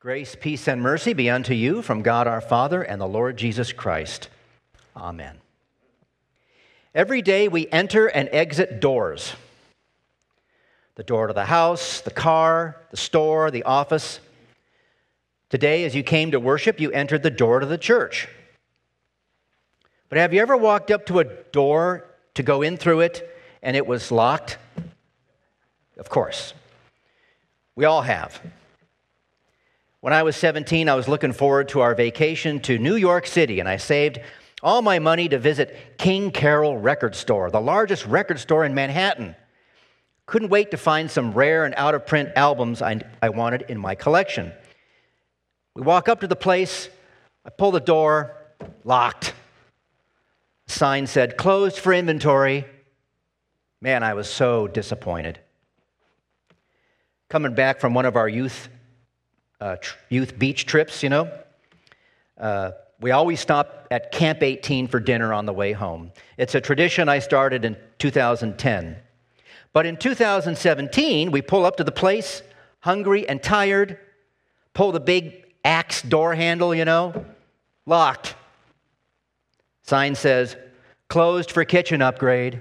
Grace, peace, and mercy be unto you from God our Father and the Lord Jesus Christ. Amen. Every day we enter and exit doors the door to the house, the car, the store, the office. Today, as you came to worship, you entered the door to the church. But have you ever walked up to a door to go in through it and it was locked? Of course. We all have. When I was 17, I was looking forward to our vacation to New York City, and I saved all my money to visit King Karol Record Store, the largest record store in Manhattan. Couldn't wait to find some rare and out of print albums I, I wanted in my collection. We walk up to the place, I pull the door, locked. sign said, closed for inventory. Man, I was so disappointed coming back from one of our youth, uh, tr- youth beach trips, you know. Uh, we always stop at Camp 18 for dinner on the way home. It's a tradition I started in 2010. But in 2017, we pull up to the place, hungry and tired, pull the big axe door handle, you know, locked. Sign says, closed for kitchen upgrade.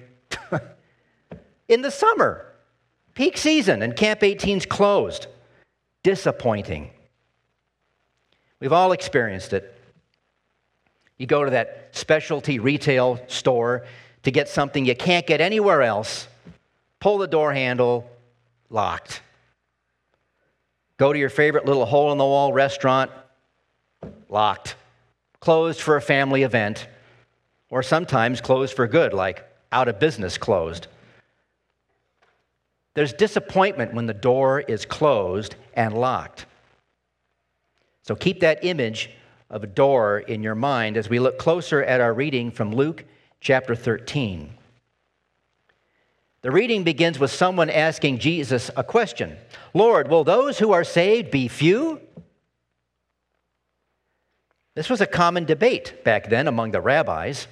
in the summer. Peak season and Camp 18's closed. Disappointing. We've all experienced it. You go to that specialty retail store to get something you can't get anywhere else, pull the door handle, locked. Go to your favorite little hole in the wall restaurant, locked. Closed for a family event, or sometimes closed for good, like out of business closed. There's disappointment when the door is closed and locked. So keep that image of a door in your mind as we look closer at our reading from Luke chapter 13. The reading begins with someone asking Jesus a question Lord, will those who are saved be few? This was a common debate back then among the rabbis.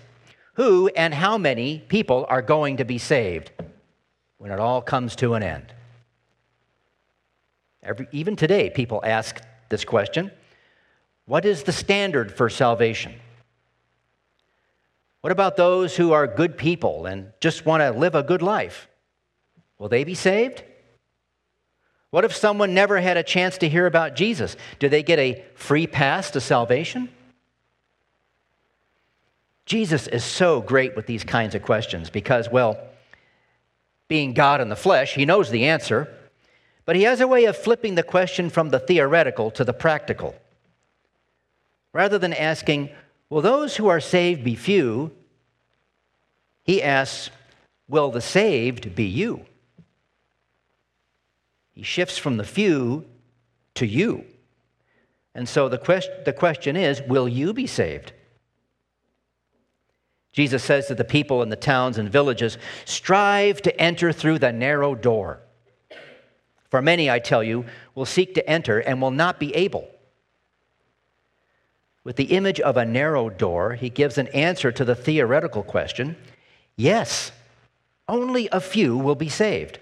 Who and how many people are going to be saved? When it all comes to an end? Every, even today, people ask this question What is the standard for salvation? What about those who are good people and just want to live a good life? Will they be saved? What if someone never had a chance to hear about Jesus? Do they get a free pass to salvation? Jesus is so great with these kinds of questions because, well, being God in the flesh, he knows the answer, but he has a way of flipping the question from the theoretical to the practical. Rather than asking, Will those who are saved be few? He asks, Will the saved be you? He shifts from the few to you. And so the, quest- the question is Will you be saved? Jesus says to the people in the towns and villages, strive to enter through the narrow door. For many, I tell you, will seek to enter and will not be able. With the image of a narrow door, he gives an answer to the theoretical question yes, only a few will be saved.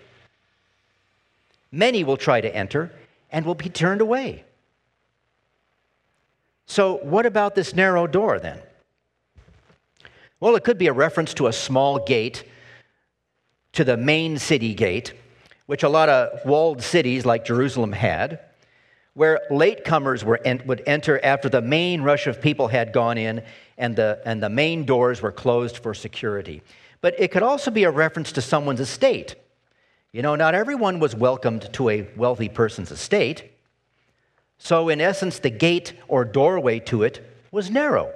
Many will try to enter and will be turned away. So, what about this narrow door then? Well, it could be a reference to a small gate, to the main city gate, which a lot of walled cities like Jerusalem had, where latecomers were would enter after the main rush of people had gone in and the, and the main doors were closed for security. But it could also be a reference to someone's estate. You know, not everyone was welcomed to a wealthy person's estate. So, in essence, the gate or doorway to it was narrow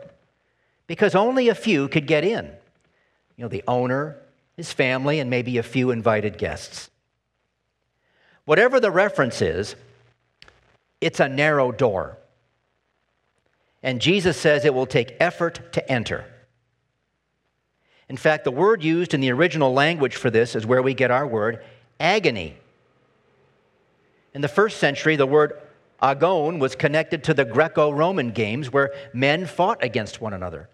because only a few could get in. You know, the owner, his family, and maybe a few invited guests. Whatever the reference is, it's a narrow door. And Jesus says it will take effort to enter. In fact, the word used in the original language for this is where we get our word agony. In the first century, the word agon was connected to the Greco Roman games where men fought against one another.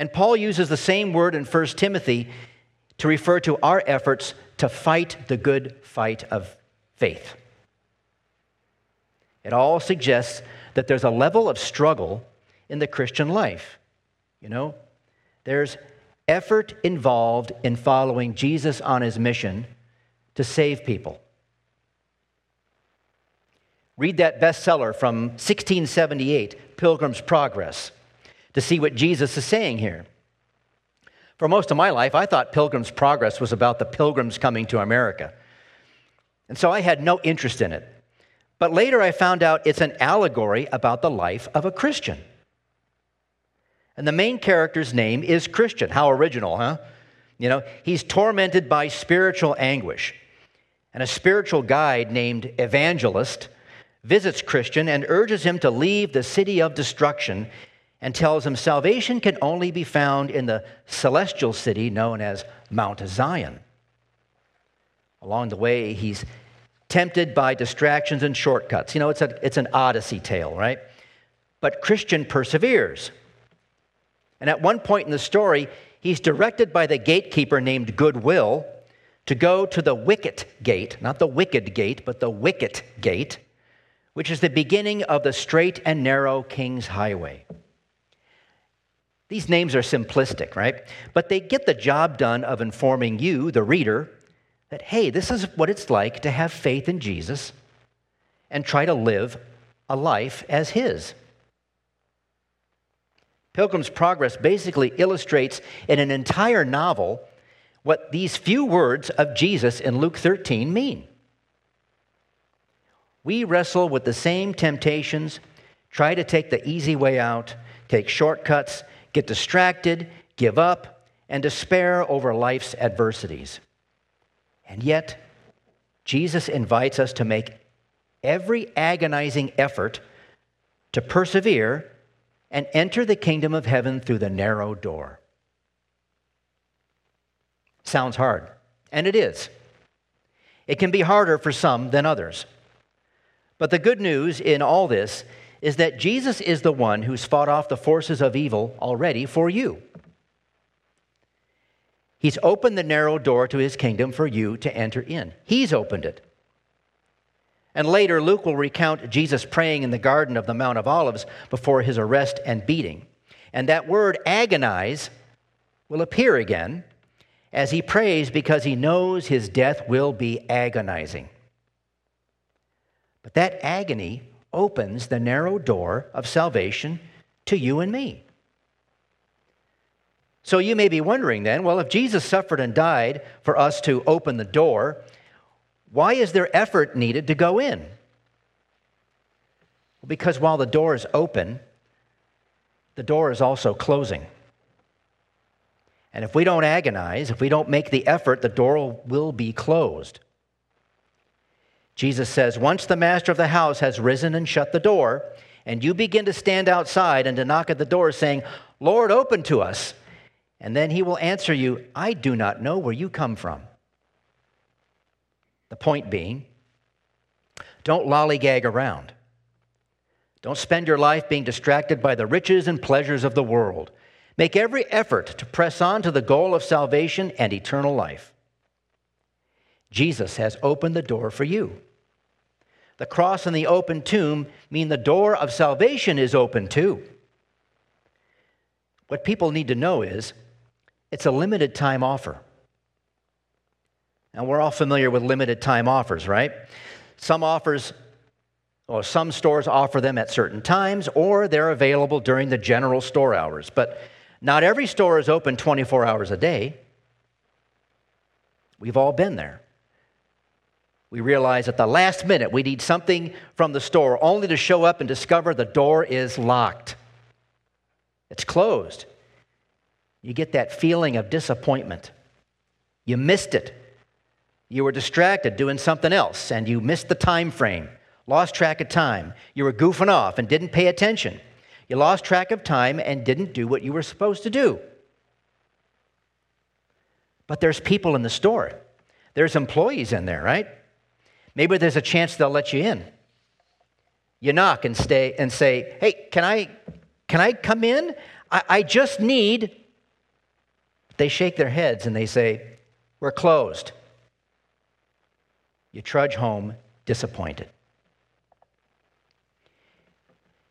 And Paul uses the same word in 1 Timothy to refer to our efforts to fight the good fight of faith. It all suggests that there's a level of struggle in the Christian life. You know, there's effort involved in following Jesus on his mission to save people. Read that bestseller from 1678, Pilgrim's Progress, to see what Jesus is saying here. For most of my life, I thought Pilgrim's Progress was about the pilgrims coming to America. And so I had no interest in it. But later I found out it's an allegory about the life of a Christian. And the main character's name is Christian. How original, huh? You know, he's tormented by spiritual anguish. And a spiritual guide named Evangelist visits Christian and urges him to leave the city of destruction and tells him salvation can only be found in the celestial city known as Mount Zion. Along the way, he's tempted by distractions and shortcuts. You know, it's, a, it's an odyssey tale, right? But Christian perseveres. And at one point in the story, he's directed by the gatekeeper named Goodwill to go to the wicket gate, not the wicked gate, but the wicket gate which is the beginning of the straight and narrow King's Highway. These names are simplistic, right? But they get the job done of informing you, the reader, that, hey, this is what it's like to have faith in Jesus and try to live a life as His. Pilgrim's Progress basically illustrates in an entire novel what these few words of Jesus in Luke 13 mean. We wrestle with the same temptations, try to take the easy way out, take shortcuts, get distracted, give up, and despair over life's adversities. And yet, Jesus invites us to make every agonizing effort to persevere and enter the kingdom of heaven through the narrow door. Sounds hard, and it is. It can be harder for some than others. But the good news in all this is that Jesus is the one who's fought off the forces of evil already for you. He's opened the narrow door to his kingdom for you to enter in. He's opened it. And later, Luke will recount Jesus praying in the Garden of the Mount of Olives before his arrest and beating. And that word agonize will appear again as he prays because he knows his death will be agonizing. But that agony opens the narrow door of salvation to you and me. So you may be wondering then well, if Jesus suffered and died for us to open the door, why is there effort needed to go in? Because while the door is open, the door is also closing. And if we don't agonize, if we don't make the effort, the door will be closed. Jesus says, Once the master of the house has risen and shut the door, and you begin to stand outside and to knock at the door, saying, Lord, open to us. And then he will answer you, I do not know where you come from. The point being, don't lollygag around. Don't spend your life being distracted by the riches and pleasures of the world. Make every effort to press on to the goal of salvation and eternal life. Jesus has opened the door for you. The cross and the open tomb mean the door of salvation is open too. What people need to know is it's a limited time offer. And we're all familiar with limited time offers, right? Some offers, or some stores offer them at certain times, or they're available during the general store hours. But not every store is open 24 hours a day. We've all been there. We realize at the last minute we need something from the store, only to show up and discover the door is locked. It's closed. You get that feeling of disappointment. You missed it. You were distracted doing something else and you missed the time frame, lost track of time. You were goofing off and didn't pay attention. You lost track of time and didn't do what you were supposed to do. But there's people in the store. There's employees in there, right? Maybe there's a chance they'll let you in. You knock and stay and say, "Hey, can I can I come in? I, I just need." They shake their heads and they say, "We're closed." You trudge home disappointed.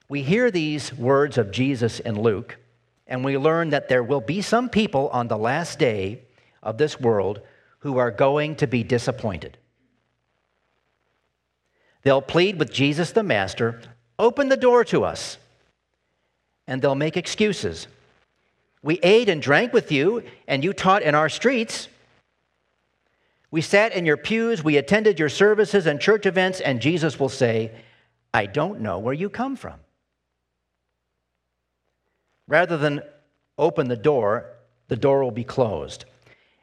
We hear these words of Jesus in Luke, and we learn that there will be some people on the last day of this world who are going to be disappointed. They'll plead with Jesus the Master, open the door to us. And they'll make excuses. We ate and drank with you, and you taught in our streets. We sat in your pews, we attended your services and church events, and Jesus will say, I don't know where you come from. Rather than open the door, the door will be closed,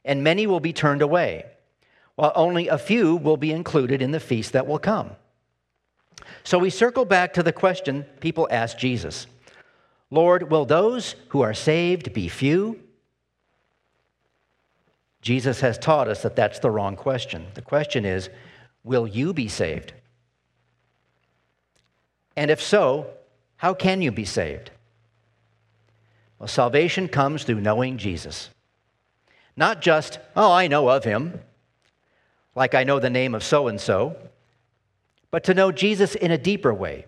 and many will be turned away, while only a few will be included in the feast that will come. So we circle back to the question people ask Jesus Lord, will those who are saved be few? Jesus has taught us that that's the wrong question. The question is, will you be saved? And if so, how can you be saved? Well, salvation comes through knowing Jesus. Not just, oh, I know of him, like I know the name of so and so, but to know Jesus in a deeper way.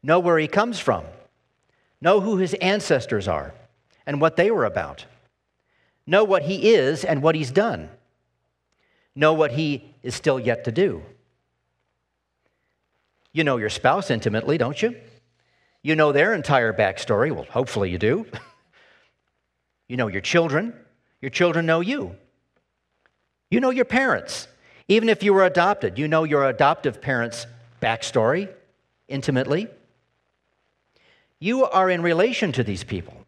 Know where he comes from, know who his ancestors are and what they were about, know what he is and what he's done, know what he is still yet to do. You know your spouse intimately, don't you? You know their entire backstory. Well, hopefully you do. you know your children. Your children know you. You know your parents. Even if you were adopted, you know your adoptive parents' backstory intimately. You are in relation to these people,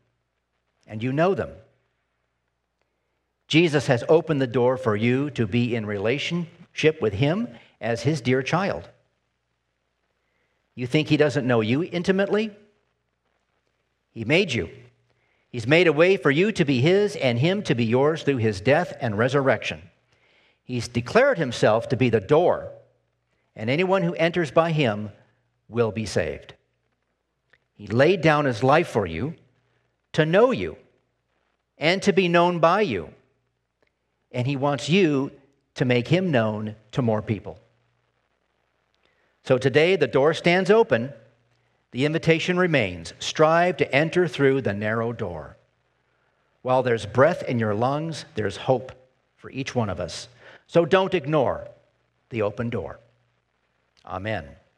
and you know them. Jesus has opened the door for you to be in relationship with Him as His dear child. You think He doesn't know you intimately? He made you. He's made a way for you to be His and Him to be yours through His death and resurrection. He's declared Himself to be the door, and anyone who enters by Him will be saved. He laid down His life for you to know you and to be known by you. And He wants you to make Him known to more people. So today, the door stands open. The invitation remains strive to enter through the narrow door. While there's breath in your lungs, there's hope for each one of us. So don't ignore the open door. Amen.